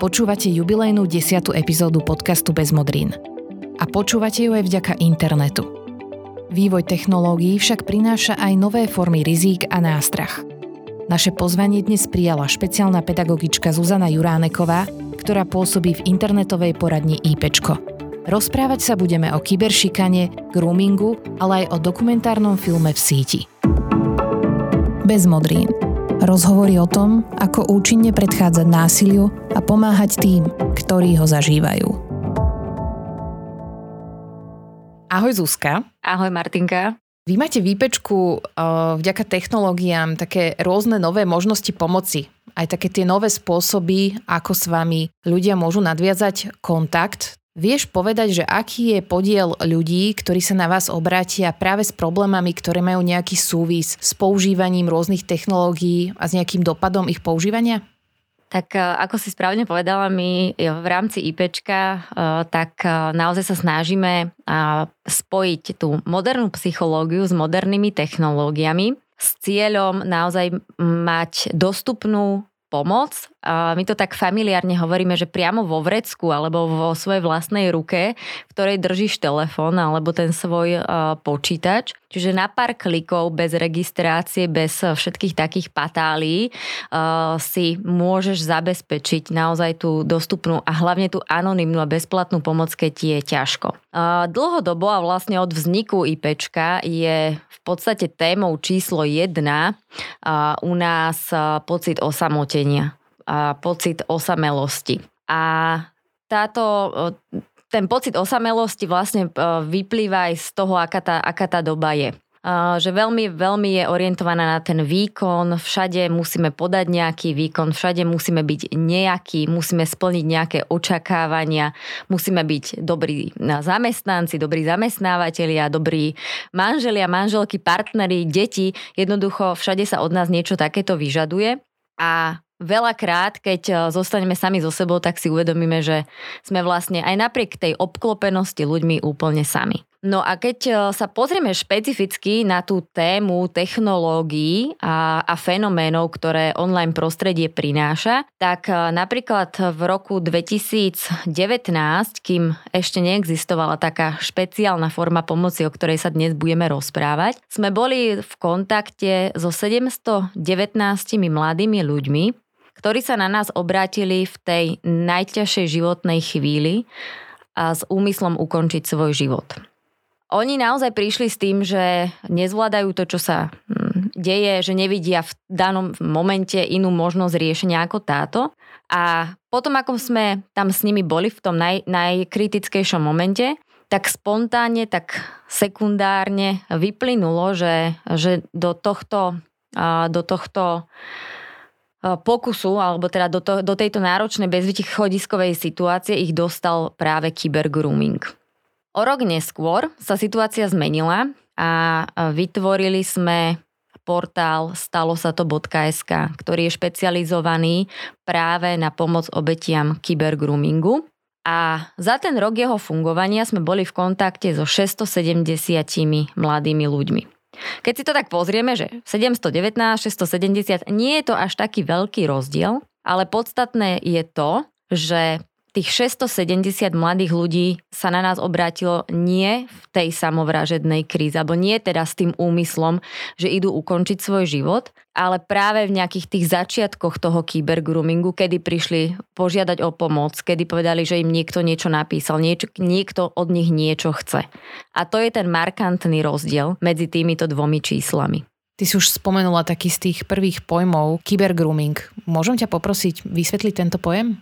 Počúvate jubilejnú desiatú epizódu podcastu Bez modrín. A počúvate ju aj vďaka internetu. Vývoj technológií však prináša aj nové formy rizík a nástrach. Naše pozvanie dnes prijala špeciálna pedagogička Zuzana Juráneková, ktorá pôsobí v internetovej poradni IPčko. Rozprávať sa budeme o kyberšikane, groomingu, ale aj o dokumentárnom filme v síti. Bez modrín Rozhovory o tom, ako účinne predchádzať násiliu a pomáhať tým, ktorí ho zažívajú. Ahoj Zuzka. Ahoj Martinka. Vy máte výpečku vďaka technológiám také rôzne nové možnosti pomoci. Aj také tie nové spôsoby, ako s vami ľudia môžu nadviazať kontakt Vieš povedať, že aký je podiel ľudí, ktorí sa na vás obrátia práve s problémami, ktoré majú nejaký súvis s používaním rôznych technológií a s nejakým dopadom ich používania? Tak e, ako si správne povedala, my v rámci IPčka e, tak e, naozaj sa snažíme spojiť tú modernú psychológiu s modernými technológiami s cieľom naozaj mať dostupnú pomoc. My to tak familiárne hovoríme, že priamo vo vrecku alebo vo svojej vlastnej ruke, v ktorej držíš telefón alebo ten svoj počítač. Čiže na pár klikov bez registrácie, bez všetkých takých patálí si môžeš zabezpečiť naozaj tú dostupnú a hlavne tú anonymnú a bezplatnú pomoc, keď je ťažko. Dlhodobo a vlastne od vzniku IPčka je v podstate témou číslo jedna u nás pocit osamotenia pocit osamelosti. A táto ten pocit osamelosti vlastne e, vyplýva aj z toho, aká tá, aká tá doba je že veľmi, veľmi je orientovaná na ten výkon, všade musíme podať nejaký výkon, všade musíme byť nejaký, musíme splniť nejaké očakávania, musíme byť dobrí zamestnanci, dobrí zamestnávateľia, dobrí manželia, manželky, partnery, deti. Jednoducho všade sa od nás niečo takéto vyžaduje a Veľakrát, keď e, zostaneme sami so sebou, tak si uvedomíme, že sme vlastne aj napriek tej obklopenosti ľuďmi úplne sami. No a keď e, sa pozrieme špecificky na tú tému technológií a, a fenoménov, ktoré online prostredie prináša, tak e, napríklad v roku 2019, kým ešte neexistovala taká špeciálna forma pomoci, o ktorej sa dnes budeme rozprávať, sme boli v kontakte so 719 mladými ľuďmi, ktorí sa na nás obrátili v tej najťažšej životnej chvíli a s úmyslom ukončiť svoj život. Oni naozaj prišli s tým, že nezvládajú to, čo sa hm, deje, že nevidia v danom momente inú možnosť riešenia ako táto. A potom, ako sme tam s nimi boli v tom naj, najkritickejšom momente, tak spontánne, tak sekundárne vyplynulo, že, že do tohto, do tohto pokusu, alebo teda do, to, do tejto náročnej bezvýchodiskovej situácie ich dostal práve kybergrooming. O rok neskôr sa situácia zmenila a vytvorili sme portál stalo sa to.sk, ktorý je špecializovaný práve na pomoc obetiam kybergroomingu. A za ten rok jeho fungovania sme boli v kontakte so 670 mladými ľuďmi. Keď si to tak pozrieme, že 719, 670, nie je to až taký veľký rozdiel, ale podstatné je to, že tých 670 mladých ľudí sa na nás obrátilo nie v tej samovražednej kríze, alebo nie teda s tým úmyslom, že idú ukončiť svoj život, ale práve v nejakých tých začiatkoch toho kybergroomingu, kedy prišli požiadať o pomoc, kedy povedali, že im niekto niečo napísal, niečo, niekto od nich niečo chce. A to je ten markantný rozdiel medzi týmito dvomi číslami. Ty si už spomenula taký z tých prvých pojmov, kybergrooming. Môžem ťa poprosiť vysvetliť tento pojem?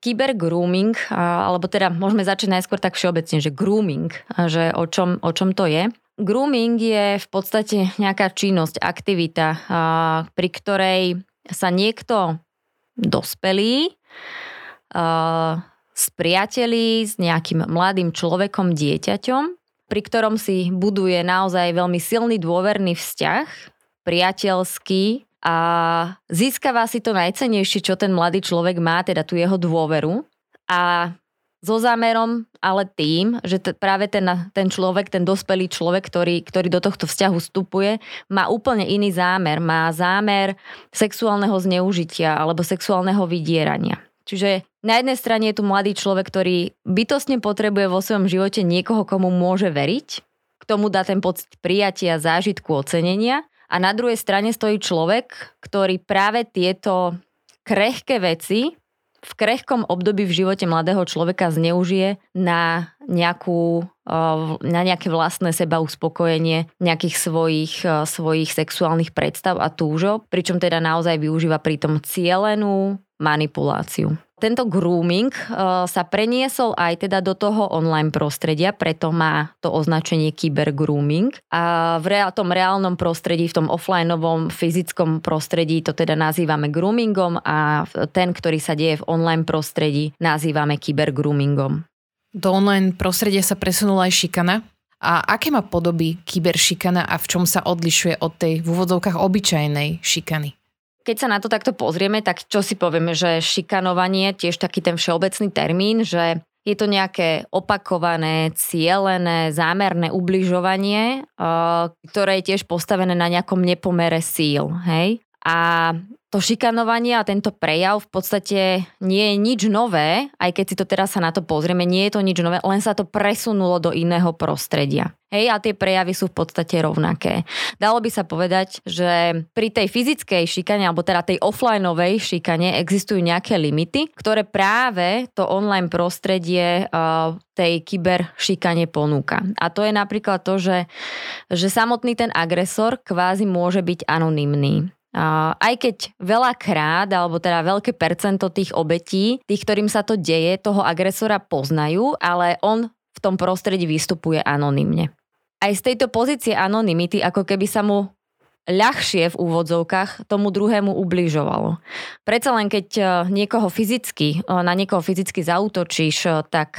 Kybergrooming, alebo teda môžeme začať najskôr tak všeobecne, že grooming, že o čom, o čom to je. Grooming je v podstate nejaká činnosť, aktivita, pri ktorej sa niekto dospelý spriatelí s nejakým mladým človekom, dieťaťom, pri ktorom si buduje naozaj veľmi silný dôverný vzťah, priateľský, a získava si to najcenejšie, čo ten mladý človek má, teda tú jeho dôveru a so zámerom, ale tým, že t- práve ten, ten človek, ten dospelý človek, ktorý, ktorý do tohto vzťahu vstupuje, má úplne iný zámer. Má zámer sexuálneho zneužitia alebo sexuálneho vydierania. Čiže na jednej strane je tu mladý človek, ktorý bytostne potrebuje vo svojom živote niekoho, komu môže veriť, k tomu dá ten pocit prijatia, zážitku, ocenenia. A na druhej strane stojí človek, ktorý práve tieto krehké veci v krehkom období v živote mladého človeka zneužije na, nejakú, na nejaké vlastné seba uspokojenie nejakých svojich, svojich sexuálnych predstav a túžob, pričom teda naozaj využíva pritom cielenú manipuláciu. Tento grooming uh, sa preniesol aj teda do toho online prostredia, preto má to označenie grooming. A v tom reálnom prostredí, v tom offlineovom fyzickom prostredí to teda nazývame groomingom a ten, ktorý sa deje v online prostredí, nazývame groomingom. Do online prostredia sa presunula aj šikana. A aké má podoby kyberšikana a v čom sa odlišuje od tej v úvodzovkách obyčajnej šikany? Keď sa na to takto pozrieme, tak čo si povieme, že šikanovanie, tiež taký ten všeobecný termín, že je to nejaké opakované, cielené, zámerné ubližovanie, eh, ktoré je tiež postavené na nejakom nepomere síl. Hej? A to šikanovanie a tento prejav v podstate nie je nič nové, aj keď si to teraz sa na to pozrieme, nie je to nič nové, len sa to presunulo do iného prostredia. Hej, a tie prejavy sú v podstate rovnaké. Dalo by sa povedať, že pri tej fyzickej šikane, alebo teda tej offlineovej šikane existujú nejaké limity, ktoré práve to online prostredie uh, tej kyber šikane ponúka. A to je napríklad to, že, že samotný ten agresor kvázi môže byť anonymný aj keď veľakrát, alebo teda veľké percento tých obetí, tých, ktorým sa to deje, toho agresora poznajú, ale on v tom prostredí vystupuje anonymne. Aj z tejto pozície anonymity, ako keby sa mu ľahšie v úvodzovkách tomu druhému ubližovalo. Predsa len keď e, niekoho fyzicky, e, na niekoho fyzicky zautočíš, e, tak,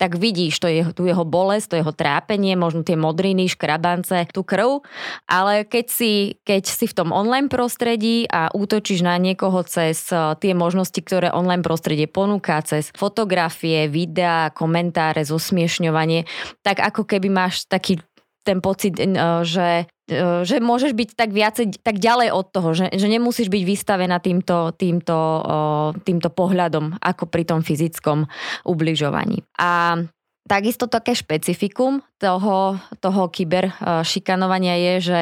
tak vidíš to je, tu jeho bolesť, to jeho trápenie, možno tie modriny, škrabance, tú krv, ale keď si, keď si v tom online prostredí a útočíš na niekoho cez tie možnosti, ktoré online prostredie ponúka, cez fotografie, videá, komentáre, zosmiešňovanie, tak ako keby máš taký ten pocit, že E, že môžeš byť tak viacej, tak ďalej od toho, že, že nemusíš byť vystavená týmto, týmto, týmto pohľadom ako pri tom fyzickom ubližovaní. A Takisto také špecifikum toho, toho kyber šikanovania je, že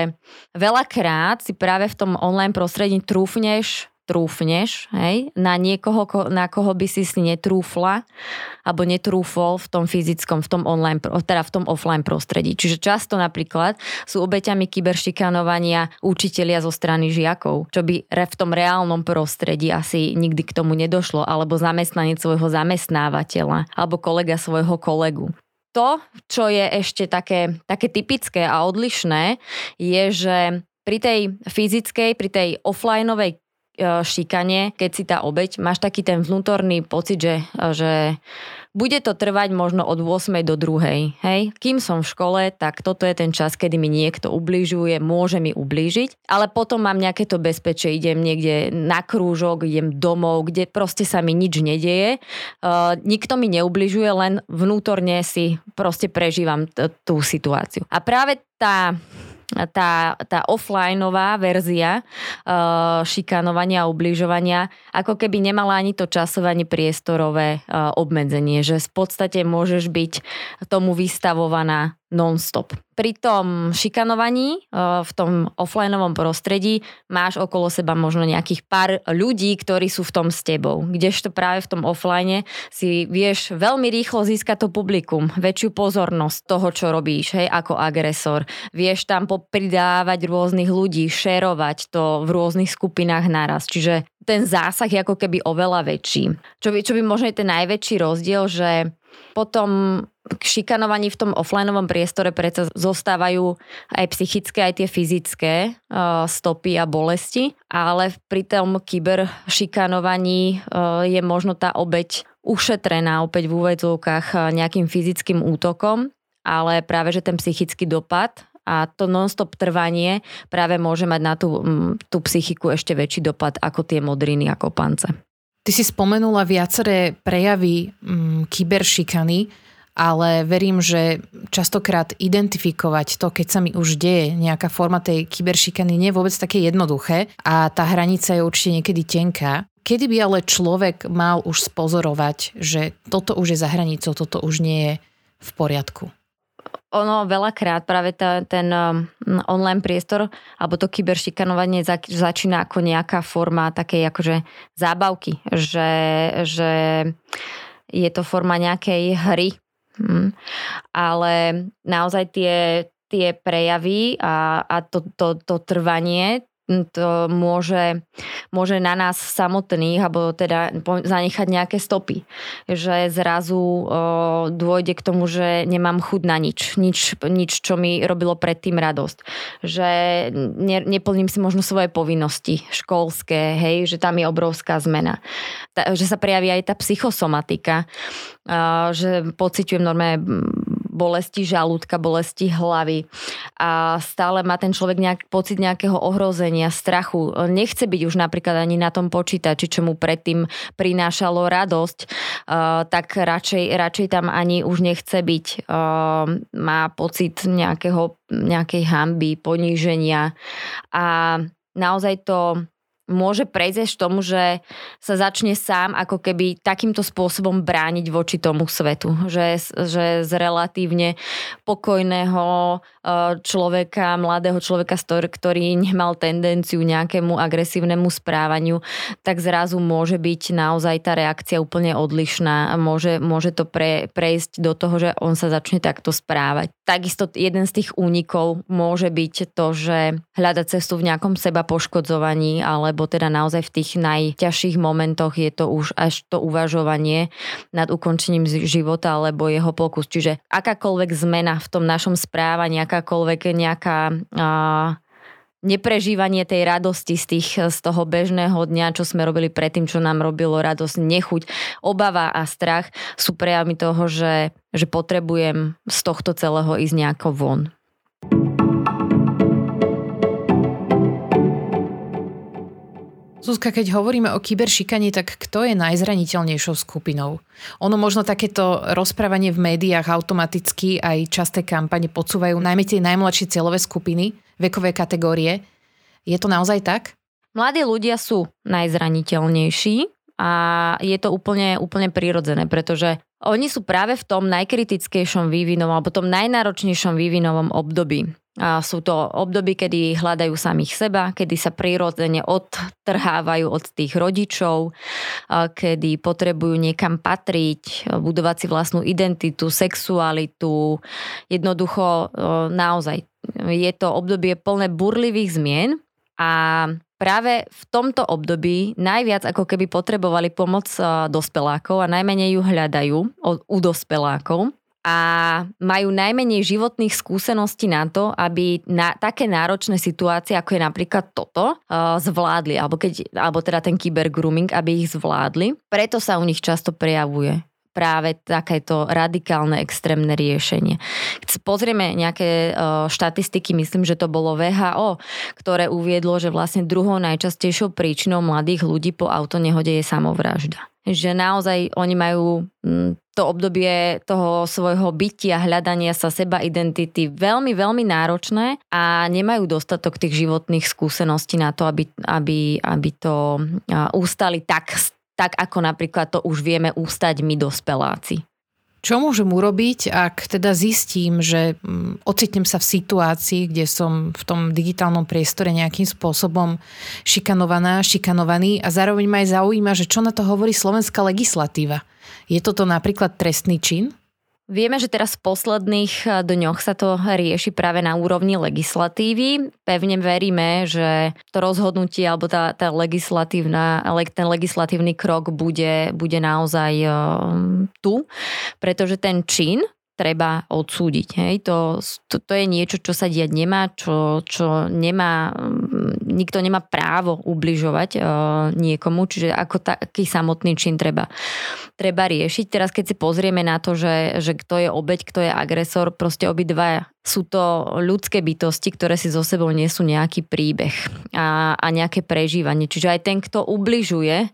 veľakrát si práve v tom online prostredí trúfneš trúfneš hej, na niekoho, na koho by si si netrúfla alebo netrúfol v tom fyzickom, v tom online, teda v tom offline prostredí. Čiže často napríklad sú obeťami kyberšikanovania učitelia zo strany žiakov, čo by v tom reálnom prostredí asi nikdy k tomu nedošlo, alebo zamestnanec svojho zamestnávateľa, alebo kolega svojho kolegu to, čo je ešte také, také typické a odlišné, je, že pri tej fyzickej, pri tej offlineovej šikane, keď si tá obeď, máš taký ten vnútorný pocit, že, že bude to trvať možno od 8. do 2. Hej? Kým som v škole, tak toto je ten čas, kedy mi niekto ubližuje, môže mi ublížiť, ale potom mám nejaké to bezpečie, idem niekde na krúžok, idem domov, kde proste sa mi nič nedeje. Uh, nikto mi neubližuje, len vnútorne si proste prežívam t- tú situáciu. A práve tá tá, tá offlineová verzia uh, šikanovania a ubližovania ako keby nemala ani to časové, ani priestorové uh, obmedzenie, že v podstate môžeš byť tomu vystavovaná non-stop. Pri tom šikanovaní e, v tom offlineovom prostredí máš okolo seba možno nejakých pár ľudí, ktorí sú v tom s tebou. Kdežto práve v tom offline si vieš veľmi rýchlo získať to publikum, väčšiu pozornosť toho, čo robíš, hej, ako agresor. Vieš tam popridávať rôznych ľudí, šerovať to v rôznych skupinách naraz. Čiže ten zásah je ako keby oveľa väčší. Čo by, čo by možno je ten najväčší rozdiel, že potom k šikanovaní v tom offlineovom priestore predsa zostávajú aj psychické, aj tie fyzické uh, stopy a bolesti, ale pri tom kyber šikanovaní uh, je možno tá obeď ušetrená opäť v úvedzovkách nejakým fyzickým útokom, ale práve že ten psychický dopad a to non-stop trvanie práve môže mať na tú, tú psychiku ešte väčší dopad ako tie modriny a kopance. Ty si spomenula viaceré prejavy mm, kyberšikany, ale verím, že častokrát identifikovať to, keď sa mi už deje nejaká forma tej kyberšikany, nie je vôbec také jednoduché a tá hranica je určite niekedy tenká. kedy by ale človek mal už spozorovať, že toto už je za hranicou, toto už nie je v poriadku? ono veľakrát práve tá, ten um, online priestor alebo to kyberšikanovanie začína ako nejaká forma takej akože zábavky, že, že je to forma nejakej hry. Hm. Ale naozaj tie, tie prejavy a, a to, to, to trvanie to môže, môže na nás samotných, alebo teda zanechať nejaké stopy. Že zrazu o, dôjde k tomu, že nemám chud na nič. Nič, nič čo mi robilo predtým radosť. Že ne, neplním si možno svoje povinnosti školské, hej, že tam je obrovská zmena. Ta, že sa prejaví aj tá psychosomatika, o, že pociťujem normálne bolesti žalúdka, bolesti hlavy a stále má ten človek nejak, pocit nejakého ohrozenia, strachu. Nechce byť už napríklad ani na tom počítači, čo mu predtým prinášalo radosť, tak radšej, radšej tam ani už nechce byť. Má pocit nejakého, nejakej hamby, poníženia a naozaj to môže prejsť tomu, že sa začne sám ako keby takýmto spôsobom brániť voči tomu svetu. Že, že z relatívne pokojného e, človeka, mladého človeka, ktorý nemal tendenciu nejakému agresívnemu správaniu, tak zrazu môže byť naozaj tá reakcia úplne odlišná. Môže, môže to pre, prejsť do toho, že on sa začne takto správať. Takisto jeden z tých únikov môže byť to, že hľadať cestu v nejakom seba poškodzovaní alebo lebo teda naozaj v tých najťažších momentoch je to už až to uvažovanie nad ukončením života alebo jeho pokus. Čiže akákoľvek zmena v tom našom správaní, akákoľvek nejaká uh, neprežívanie tej radosti z, tých, z toho bežného dňa, čo sme robili predtým, čo nám robilo radosť, nechuť, obava a strach sú prejavmi toho, že, že potrebujem z tohto celého ísť nejako von. Zuzka, keď hovoríme o kyberšikane, tak kto je najzraniteľnejšou skupinou? Ono možno takéto rozprávanie v médiách automaticky aj časté kampane podsúvajú najmä tie najmladšie cieľové skupiny, vekové kategórie. Je to naozaj tak? Mladí ľudia sú najzraniteľnejší a je to úplne, úplne prirodzené, pretože oni sú práve v tom najkritickejšom vývinovom alebo tom najnáročnejšom vývinovom období. A sú to období, kedy hľadajú samých seba, kedy sa prirodzene odtrhávajú od tých rodičov, kedy potrebujú niekam patriť, budovať si vlastnú identitu, sexualitu. Jednoducho naozaj je to obdobie plné burlivých zmien a práve v tomto období najviac ako keby potrebovali pomoc dospelákov a najmenej ju hľadajú u dospelákov a majú najmenej životných skúseností na to, aby na také náročné situácie, ako je napríklad toto, uh, zvládli, alebo, keď, alebo teda ten grooming, aby ich zvládli. Preto sa u nich často prejavuje práve takéto radikálne extrémne riešenie. Keď pozrieme nejaké uh, štatistiky, myslím, že to bolo VHO, ktoré uviedlo, že vlastne druhou najčastejšou príčinou mladých ľudí po autonehode je samovražda že naozaj oni majú mm, to obdobie toho svojho bytia, hľadania sa seba identity veľmi, veľmi náročné a nemajú dostatok tých životných skúseností na to, aby, aby, aby to ústali tak, tak, ako napríklad to už vieme ústať my dospeláci. Čo môžem urobiť, ak teda zistím, že mm, ocitnem sa v situácii, kde som v tom digitálnom priestore nejakým spôsobom šikanovaná, šikanovaný a zároveň ma aj zaujíma, že čo na to hovorí slovenská legislatíva. Je toto napríklad trestný čin? Vieme, že teraz v posledných eh, dňoch sa to rieši práve na úrovni legislatívy. Pevne veríme, že to rozhodnutie alebo tá, tá legislatívna, ten legislatívny krok bude, bude naozaj uh, tu, pretože ten čin treba odsúdiť. Hej? To, to, to je niečo, čo sa diať nemá, čo, čo nemá, mm, nikto nemá právo ubližovať uh, niekomu, čiže ako taký samotný čin treba, treba riešiť. Teraz keď si pozrieme na to, že, že kto je obeď, kto je agresor, proste obidva sú to ľudské bytosti, ktoré si so sebou nesú nejaký príbeh a, a nejaké prežívanie. Čiže aj ten, kto ubližuje,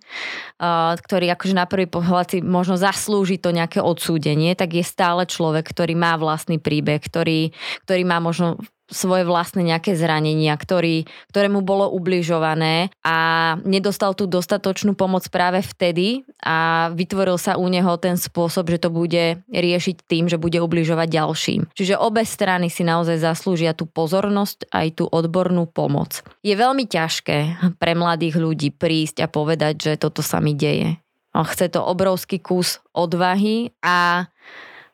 ktorý akože na prvý pohľad si možno zaslúži to nejaké odsúdenie, tak je stále človek, ktorý má vlastný príbeh, ktorý, ktorý má možno svoje vlastné nejaké zranenia, ktorý, ktoré mu bolo ubližované a nedostal tú dostatočnú pomoc práve vtedy a vytvoril sa u neho ten spôsob, že to bude riešiť tým, že bude ubližovať ďalším. Čiže obe strany si naozaj zaslúžia tú pozornosť aj tú odbornú pomoc. Je veľmi ťažké pre mladých ľudí prísť a povedať, že toto sa mi deje. Chce to obrovský kus odvahy a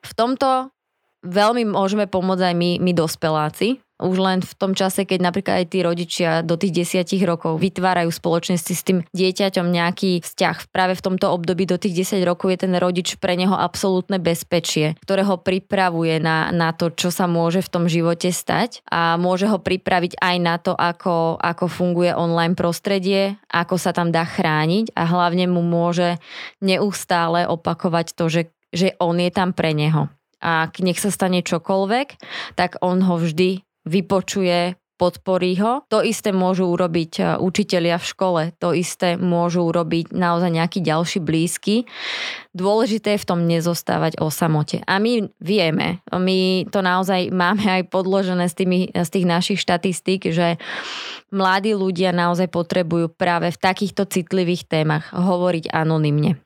v tomto veľmi môžeme pomôcť aj my, my dospeláci. Už len v tom čase, keď napríklad aj tí rodičia do tých desiatich rokov vytvárajú spoločnosti s tým dieťaťom nejaký vzťah. Práve v tomto období do tých 10 rokov je ten rodič pre neho absolútne bezpečie, ktoré ho pripravuje na, na to, čo sa môže v tom živote stať a môže ho pripraviť aj na to, ako, ako funguje online prostredie, ako sa tam dá chrániť a hlavne mu môže neustále opakovať to, že, že on je tam pre neho a nech sa stane čokoľvek, tak on ho vždy vypočuje, podporí ho. To isté môžu urobiť e, učitelia v škole, to isté môžu urobiť naozaj nejaký ďalší blízky. Dôležité je v tom nezostávať o samote. A my vieme, my to naozaj máme aj podložené z, tými, z tých našich štatistík, že mladí ľudia naozaj potrebujú práve v takýchto citlivých témach hovoriť anonymne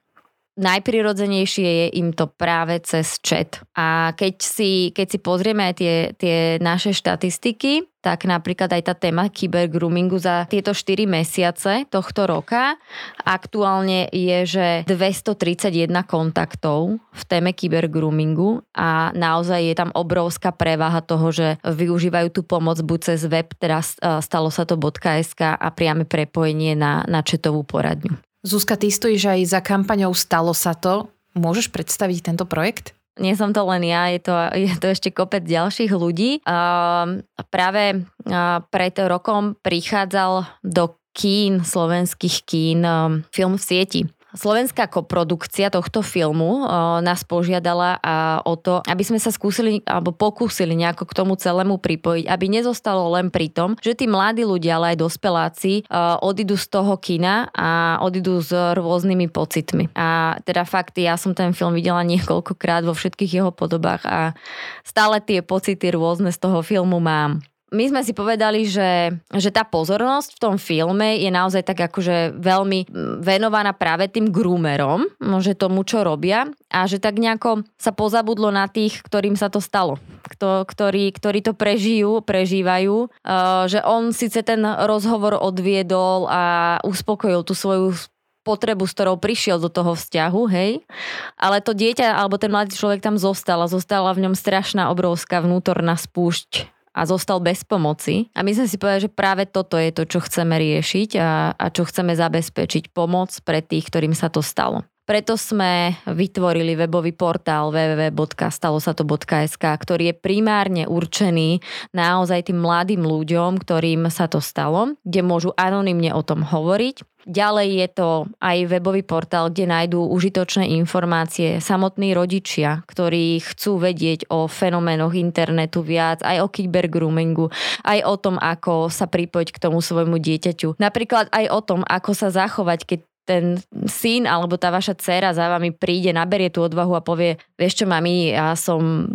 najprirodzenejšie je im to práve cez chat. A keď si, keď si pozrieme aj tie, tie naše štatistiky, tak napríklad aj tá téma kybergroomingu za tieto 4 mesiace tohto roka aktuálne je, že 231 kontaktov v téme kybergroomingu a naozaj je tam obrovská prevaha toho, že využívajú tú pomoc buď cez web, teraz stalo sa to .sk a priame prepojenie na, na četovú poradňu. Zuzka, ty stojíš aj za kampaňou Stalo sa to. Môžeš predstaviť tento projekt? Nie som to len ja, je to, je to ešte kopec ďalších ľudí. Uh, práve uh, pred rokom prichádzal do kín, slovenských kín, um, film v sieti. Slovenská koprodukcia tohto filmu nás požiadala o to, aby sme sa skúsili alebo pokúsili nejako k tomu celému pripojiť, aby nezostalo len pri tom, že tí mladí ľudia, ale aj dospeláci odídu z toho kina a odídu s rôznymi pocitmi. A teda fakt, ja som ten film videla niekoľkokrát vo všetkých jeho podobách a stále tie pocity rôzne z toho filmu mám my sme si povedali, že, že tá pozornosť v tom filme je naozaj tak akože veľmi venovaná práve tým groomerom, že tomu, čo robia a že tak nejako sa pozabudlo na tých, ktorým sa to stalo. Kto, ktorí, ktorí to prežijú, prežívajú, uh, že on síce ten rozhovor odviedol a uspokojil tú svoju potrebu, s ktorou prišiel do toho vzťahu, hej. Ale to dieťa, alebo ten mladý človek tam zostal a zostala v ňom strašná, obrovská vnútorná spúšť a zostal bez pomoci. A my sme si povedali, že práve toto je to, čo chceme riešiť a, a čo chceme zabezpečiť pomoc pre tých, ktorým sa to stalo. Preto sme vytvorili webový portál www.stalosato.sk, ktorý je primárne určený naozaj tým mladým ľuďom, ktorým sa to stalo, kde môžu anonymne o tom hovoriť. Ďalej je to aj webový portál, kde nájdú užitočné informácie samotní rodičia, ktorí chcú vedieť o fenoménoch internetu viac, aj o kybergroomingu, aj o tom, ako sa pripojiť k tomu svojmu dieťaťu. Napríklad aj o tom, ako sa zachovať, keď ten syn alebo tá vaša dcéra za vami príde, naberie tú odvahu a povie, vieš čo mami, ja som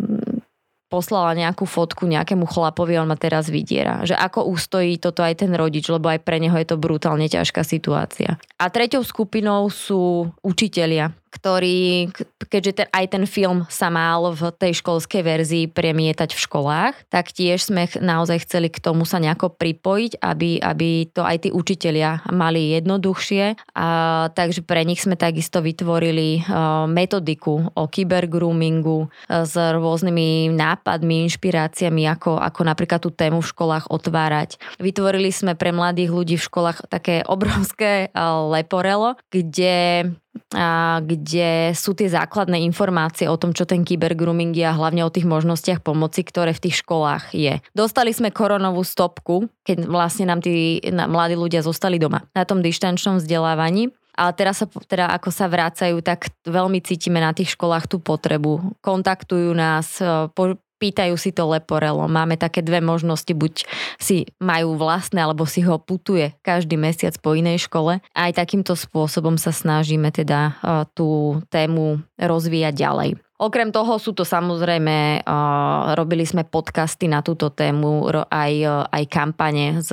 poslala nejakú fotku nejakému chlapovi, on ma teraz vydiera. Že ako ustojí toto aj ten rodič, lebo aj pre neho je to brutálne ťažká situácia. A treťou skupinou sú učitelia, ktorý, keďže ten, aj ten film sa mal v tej školskej verzii premietať v školách, tak tiež sme naozaj chceli k tomu sa nejako pripojiť, aby, aby to aj tí učitelia mali jednoduchšie. A, takže pre nich sme takisto vytvorili uh, metodiku o kybergroomingu uh, s rôznymi nápadmi, inšpiráciami, ako, ako napríklad tú tému v školách otvárať. Vytvorili sme pre mladých ľudí v školách také obrovské uh, leporelo, kde a kde sú tie základné informácie o tom, čo ten kybergrooming je a hlavne o tých možnostiach pomoci, ktoré v tých školách je. Dostali sme koronovú stopku, keď vlastne nám tí mladí ľudia zostali doma na tom dištančnom vzdelávaní. Ale teraz sa, teda ako sa vrácajú, tak veľmi cítime na tých školách tú potrebu. Kontaktujú nás, po, pýtajú si to leporelo. Máme také dve možnosti, buď si majú vlastné, alebo si ho putuje každý mesiac po inej škole. Aj takýmto spôsobom sa snažíme teda tú tému rozvíjať ďalej. Okrem toho sú to samozrejme, uh, robili sme podcasty na túto tému, aj, aj kampane s,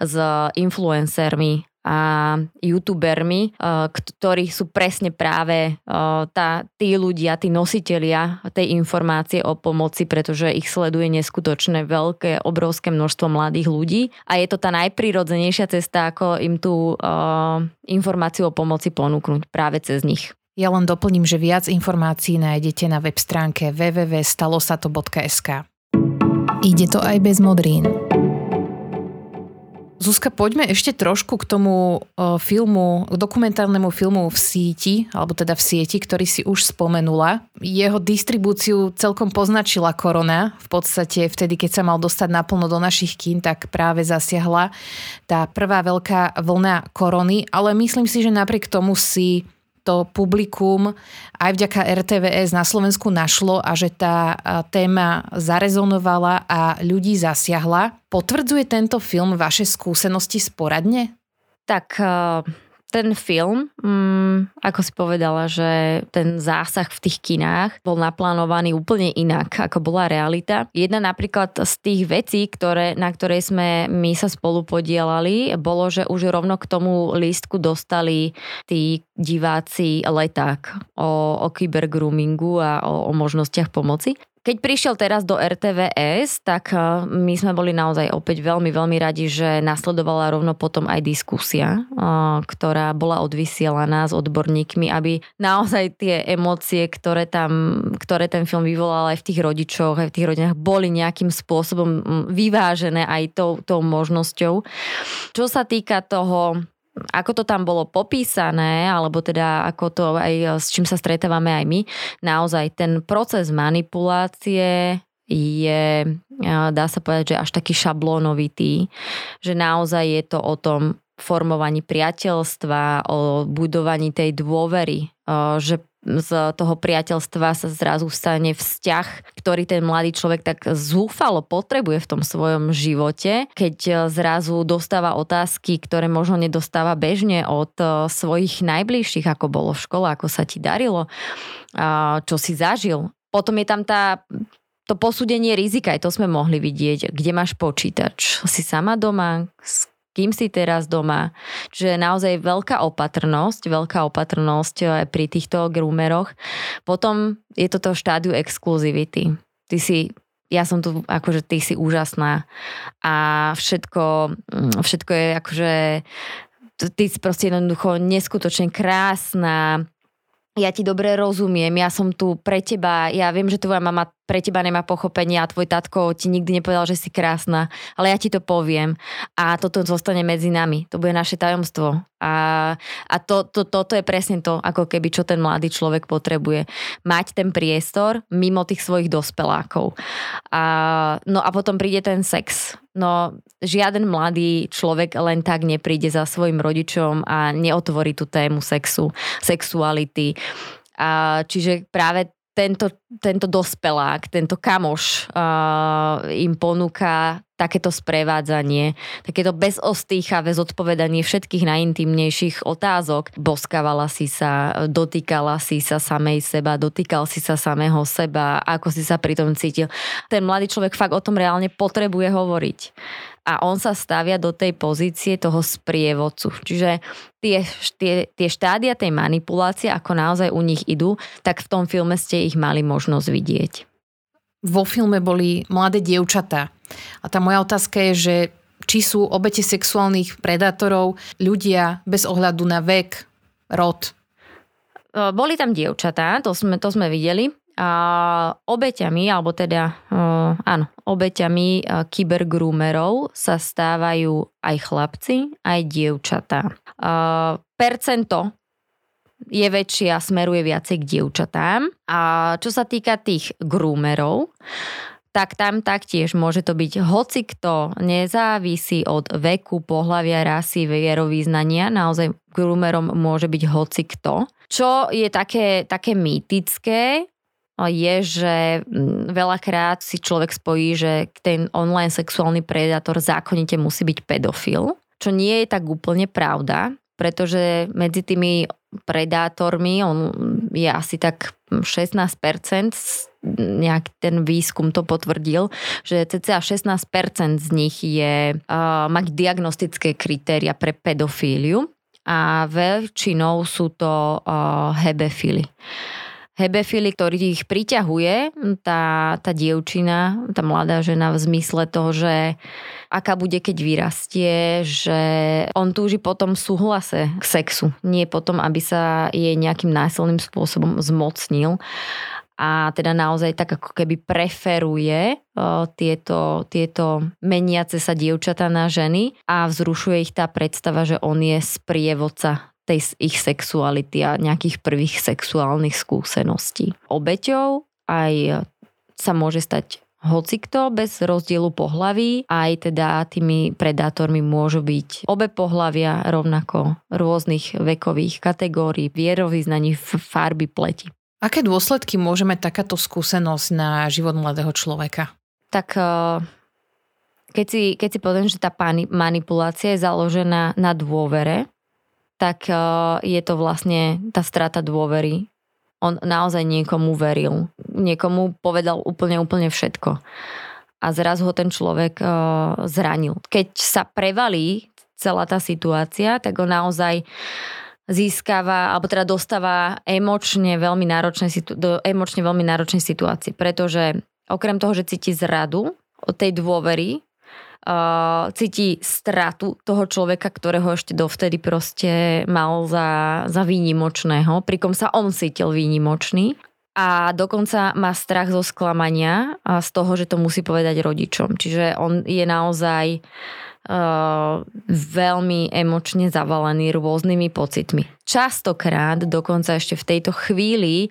s influencermi a youtubermi, ktorí sú presne práve tá, tí ľudia, tí nositelia tej informácie o pomoci, pretože ich sleduje neskutočné veľké, obrovské množstvo mladých ľudí a je to tá najprirodzenejšia cesta, ako im tú informáciu o pomoci ponúknuť práve cez nich. Ja len doplním, že viac informácií nájdete na web stránke www.stalosato.sk. Ide to aj bez modrín. Zuzka, poďme ešte trošku k tomu filmu, k dokumentárnemu filmu v síti, alebo teda v sieti, ktorý si už spomenula. Jeho distribúciu celkom poznačila korona. V podstate vtedy, keď sa mal dostať naplno do našich kín, tak práve zasiahla tá prvá veľká vlna korony, ale myslím si, že napriek tomu si to publikum aj vďaka RTVS na Slovensku našlo a že tá téma zarezonovala a ľudí zasiahla. Potvrdzuje tento film vaše skúsenosti z poradne? Tak ten film, mm, ako si povedala, že ten zásah v tých kinách bol naplánovaný úplne inak, ako bola realita. Jedna napríklad z tých vecí, ktoré, na ktorej sme my sa spolu podielali, bolo, že už rovno k tomu lístku dostali tí diváci leták o, o kybergroomingu a o, o možnostiach pomoci. Keď prišiel teraz do RTVS, tak eh, my sme boli naozaj opäť veľmi, veľmi radi, že nasledovala rovno potom aj diskusia, eh, ktorá bola odvysielaná s odborníkmi, aby naozaj tie emócie, ktoré, tam, ktoré ten film vyvolal aj v tých rodičoch, aj v tých rodinách, boli nejakým spôsobom vyvážené aj tou, tou možnosťou. Čo sa týka toho ako to tam bolo popísané, alebo teda ako to aj s čím sa stretávame aj my, naozaj ten proces manipulácie je, dá sa povedať, že až taký šablónovitý, že naozaj je to o tom formovaní priateľstva, o budovaní tej dôvery, že z toho priateľstva sa zrazu stane vzťah, ktorý ten mladý človek tak zúfalo potrebuje v tom svojom živote, keď e, zrazu dostáva otázky, ktoré možno nedostáva bežne od e, svojich najbližších, ako bolo v škole, ako sa ti darilo, čo si zažil. Potom je tam tá to posúdenie rizika, aj to sme mohli vidieť, kde máš počítač. Si sama doma, s kým si teraz doma. Čiže naozaj veľká opatrnosť, veľká opatrnosť eh, pri týchto groomeroch. Potom je toto štádiu exkluzivity. Ty si ja som tu, akože ty si úžasná a všetko, mm, všetko je akože ty si proste jednoducho neskutočne krásna, ja ti dobre rozumiem, ja som tu pre teba, ja viem, že tvoja mama pre teba nemá pochopenie a tvoj tatko ti nikdy nepovedal, že si krásna, ale ja ti to poviem a toto zostane medzi nami. To bude naše tajomstvo. A, a to, to, toto je presne to, ako keby čo ten mladý človek potrebuje. Mať ten priestor mimo tých svojich dospelákov. A, no a potom príde ten sex. No žiaden mladý človek len tak nepríde za svojim rodičom a neotvorí tú tému sexu, sexuality. A, čiže práve tento, tento dospelák, tento kamoš uh, im ponúka takéto sprevádzanie, takéto bezostýchavé zodpovedanie všetkých najintimnejších otázok. Boskávala si sa, dotýkala si sa samej seba, dotýkal si sa samého seba, ako si sa pri tom cítil. Ten mladý človek fakt o tom reálne potrebuje hovoriť a on sa stavia do tej pozície toho sprievodcu. Čiže tie, tie, tie štádia tej manipulácie, ako naozaj u nich idú, tak v tom filme ste ich mali možnosť vidieť. Vo filme boli mladé dievčatá. A tá moja otázka je, že či sú obete sexuálnych predátorov ľudia bez ohľadu na vek, rod. Boli tam dievčatá, to sme, to sme videli. A obeťami, alebo teda, uh, áno, obeťami uh, kybergroomerov sa stávajú aj chlapci, aj dievčatá. Percento je väčšie a smeruje viacej k dievčatám. A čo sa týka tých groomerov, tak tam taktiež môže to byť hoci kto, nezávisí od veku, pohľavia, rasy, vierovýznania, naozaj groomerom môže byť hoci kto. Čo je také, také mýtické, je, že veľakrát si človek spojí, že ten online sexuálny predátor zákonite musí byť pedofil, čo nie je tak úplne pravda, pretože medzi tými predátormi, on je asi tak 16%, nejaký ten výskum to potvrdil, že cca 16% z nich je uh, mať diagnostické kritéria pre pedofíliu a väčšinou sú to uh, hebefily hebefily, ktorý ich priťahuje, tá, tá dievčina, tá mladá žena v zmysle toho, že aká bude, keď vyrastie, že on túži potom súhlase k sexu, nie potom, aby sa jej nejakým násilným spôsobom zmocnil. A teda naozaj tak ako keby preferuje tieto, tieto meniace sa dievčatá na ženy a vzrušuje ich tá predstava, že on je sprievodca tej ich sexuality a nejakých prvých sexuálnych skúseností. Obeťou aj sa môže stať hocikto bez rozdielu pohlaví, aj teda tými predátormi môžu byť obe pohlavia rovnako rôznych vekových kategórií, vierovýznaní, farby pleti. Aké dôsledky môže mať takáto skúsenosť na život mladého človeka? Tak eh, keď si, keď si poviem, že tá manipulácia je založená na dôvere, tak eh, je to vlastne tá strata dôvery. On naozaj niekomu veril. Niekomu povedal úplne, úplne všetko. A zrazu ho ten človek eh, zranil. Keď sa prevalí celá tá situácia, tak ho naozaj získava, alebo teda dostáva emočne veľmi náročné, do emočne veľmi náročnej situácii, pretože okrem toho, že cíti zradu od tej dôvery, uh, cíti stratu toho človeka, ktorého ešte dovtedy proste mal za, za výnimočného, prikom sa on cítil výnimočný a dokonca má strach zo sklamania a z toho, že to musí povedať rodičom. Čiže on je naozaj uh, veľmi emočne zavalený rôznymi pocitmi. Častokrát, dokonca ešte v tejto chvíli,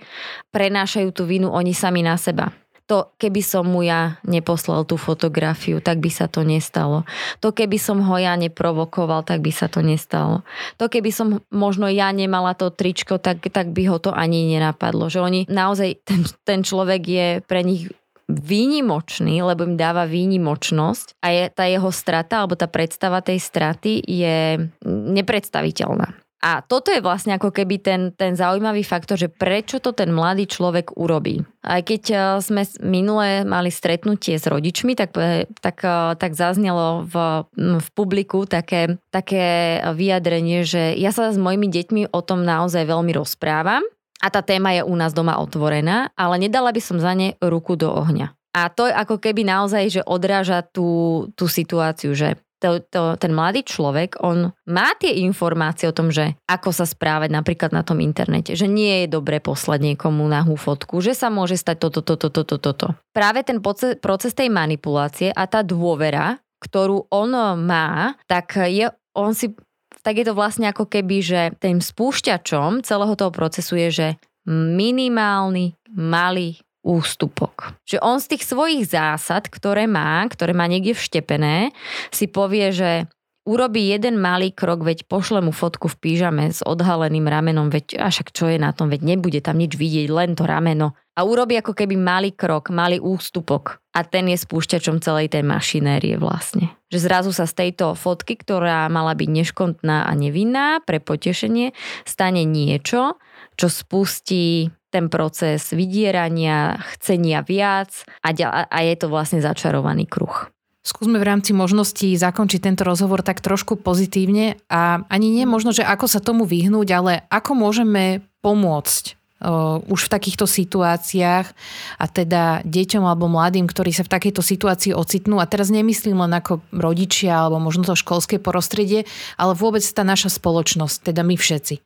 prenášajú tú vinu oni sami na seba to keby som mu ja neposlal tú fotografiu, tak by sa to nestalo. To keby som ho ja neprovokoval, tak by sa to nestalo. To keby som možno ja nemala to tričko, tak, tak by ho to ani nenapadlo. Že oni naozaj, ten, ten človek je pre nich výnimočný, lebo im dáva výnimočnosť a je, tá jeho strata alebo tá predstava tej straty je nepredstaviteľná. A toto je vlastne ako keby ten, ten zaujímavý faktor, že prečo to ten mladý človek urobí. Aj keď e, sme minule mali stretnutie s rodičmi, tak, tak, e, tak zaznelo v, v publiku také, také vyjadrenie, že ja sa s mojimi deťmi o tom naozaj veľmi rozprávam a tá téma je u nás doma otvorená, ale nedala by som za ne ruku do ohňa. A to je ako keby naozaj, že odráža tú, tú situáciu, že to, to, ten mladý človek, on má tie informácie o tom, že ako sa správať napríklad na tom internete, že nie je dobre poslať niekomu nahú fotku, že sa môže stať toto, toto, toto, toto. Práve ten proces tej manipulácie a tá dôvera, ktorú on má, tak je, on si tak je to vlastne ako keby, že tým spúšťačom celého toho procesu je, že minimálny, malý ústupok. Že on z tých svojich zásad, ktoré má, ktoré má niekde vštepené, si povie, že urobí jeden malý krok, veď pošle mu fotku v pížame s odhaleným ramenom, veď a však čo je na tom, veď nebude tam nič vidieť, len to rameno. A urobí ako keby malý krok, malý ústupok. A ten je spúšťačom celej tej mašinérie vlastne. Že zrazu sa z tejto fotky, ktorá mala byť neškontná a nevinná pre potešenie, stane niečo, čo spustí ten proces vydierania, chcenia viac a, a je to vlastne začarovaný kruh. Skúsme v rámci možností zakončiť tento rozhovor tak trošku pozitívne a ani nie možno, že ako sa tomu vyhnúť, ale ako môžeme pomôcť uh, už v takýchto situáciách a teda deťom alebo mladým, ktorí sa v takejto situácii ocitnú. A teraz nemyslím len ako rodičia alebo možno to školské prostredie, ale vôbec tá naša spoločnosť, teda my všetci.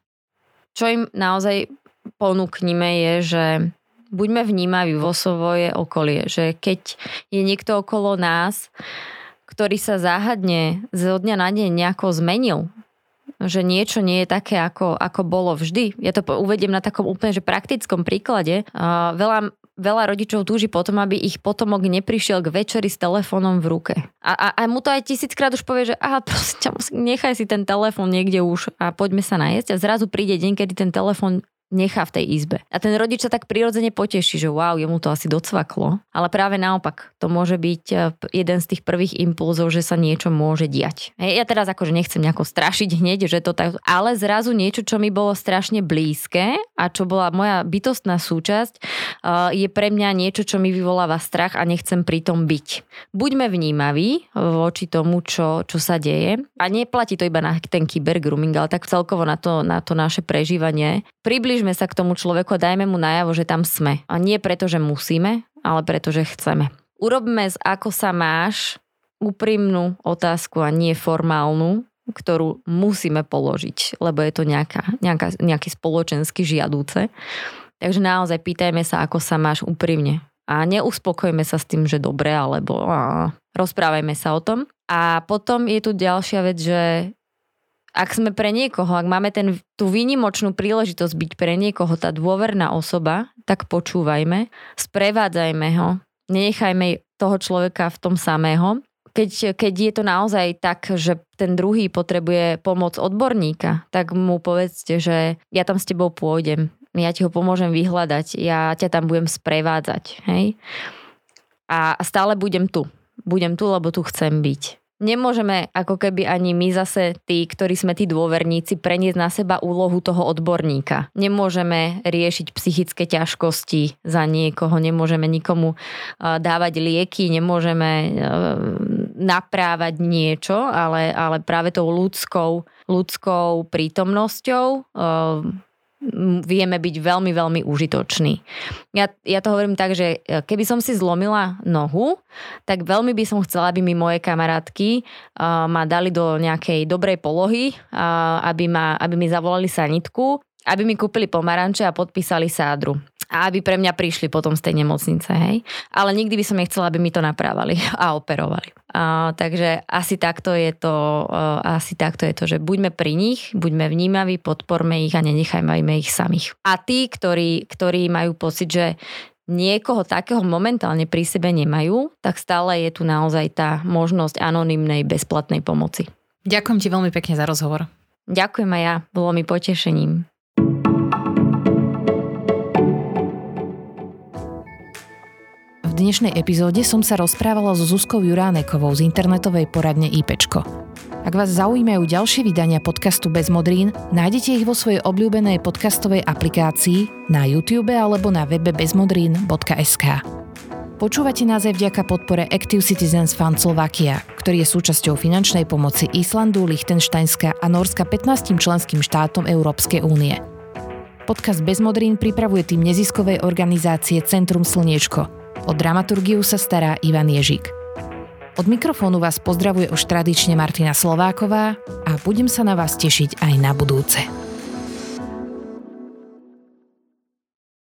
Čo im naozaj ponúknime je, že buďme vnímaví vo svoje okolie, že keď je niekto okolo nás, ktorý sa záhadne zo dňa na deň nejako zmenil, že niečo nie je také, ako, ako bolo vždy. Ja to uvediem na takom úplne že praktickom príklade. Veľa, veľa rodičov túži potom, aby ich potomok neprišiel k večeri s telefónom v ruke. A, a, a mu to aj tisíckrát už povie, že aha, prosím, nechaj si ten telefón niekde už a poďme sa najesť. A zrazu príde deň, kedy ten telefón nechá v tej izbe. A ten rodič sa tak prirodzene poteší, že wow, jemu to asi docvaklo. Ale práve naopak, to môže byť e, jeden z tých prvých impulzov, že sa niečo môže diať. Hej, ja teraz akože nechcem nejako strašiť hneď, že to tak, ale zrazu niečo, čo mi bolo strašne blízke a čo bola moja bytostná súčasť, e, je pre mňa niečo, čo mi vyvoláva strach a nechcem pri tom byť. Buďme vnímaví voči tomu, čo, čo sa deje. A neplatí to iba na ten kybergrooming, ale tak celkovo na to, na to naše prežívanie. Približ približme sa k tomu človeku a dajme mu najavo, že tam sme. A nie preto, že musíme, ale preto, že chceme. Urobme z ako sa máš úprimnú otázku a nie formálnu, ktorú musíme položiť, lebo je to nejaká, nejaká, nejaký spoločensky žiadúce. Takže naozaj pýtajme sa, ako sa máš úprimne. A neuspokojme sa s tým, že dobre, alebo a, rozprávajme sa o tom. A potom je tu ďalšia vec, že ak sme pre niekoho, ak máme ten, tú výnimočnú príležitosť byť pre niekoho tá dôverná osoba, tak počúvajme, sprevádzajme ho, nenechajme toho človeka v tom samého. Keď, keď je to naozaj tak, že ten druhý potrebuje pomoc odborníka, tak mu povedzte, že ja tam s tebou pôjdem, ja ti ho pomôžem vyhľadať, ja ťa tam budem sprevádzať. Hej? A stále budem tu. Budem tu, lebo tu chcem byť. Nemôžeme ako keby ani my zase tí, ktorí sme tí dôverníci, preniesť na seba úlohu toho odborníka. Nemôžeme riešiť psychické ťažkosti za niekoho, nemôžeme nikomu dávať lieky, nemôžeme naprávať niečo, ale, ale práve tou ľudskou, ľudskou prítomnosťou vieme byť veľmi, veľmi užitoční. Ja, ja to hovorím tak, že e, keby som si zlomila nohu, tak veľmi by som chcela, aby mi moje kamarátky uh, ma dali do nejakej dobrej polohy, uh, aby, ma, aby mi zavolali sanitku, aby mi kúpili pomaranče a podpísali sádru a aby pre mňa prišli potom z tej nemocnice, hej. Ale nikdy by som nechcela, aby mi to naprávali a operovali. A, takže asi takto je to, a, asi takto je to, že buďme pri nich, buďme vnímaví, podporme ich a nenechajme ich samých. A tí, ktorí, ktorí majú pocit, že niekoho takého momentálne pri sebe nemajú, tak stále je tu naozaj tá možnosť anonymnej bezplatnej pomoci. Ďakujem ti veľmi pekne za rozhovor. Ďakujem aj ja, bolo mi potešením. Dnešnej epizóde som sa rozprávala so Zuzkou Juránekovou z internetovej poradne IPčko. Ak vás zaujímajú ďalšie vydania podcastu Bez modrín, nájdete ich vo svojej obľúbenej podcastovej aplikácii, na YouTube alebo na webe bezmodrín.sk. Počúvate nás aj vďaka podpore Active Citizens Fund Slovakia, ktorý je súčasťou finančnej pomoci Islandu, Liechtensteinska a Norska 15 členským štátom Európskej únie. Podcast Bezmodrín pripravuje tým neziskovej organizácie Centrum Slniečko – O dramaturgiu sa stará Ivan Ježík. Od mikrofónu vás pozdravuje už tradične Martina Slováková a budem sa na vás tešiť aj na budúce.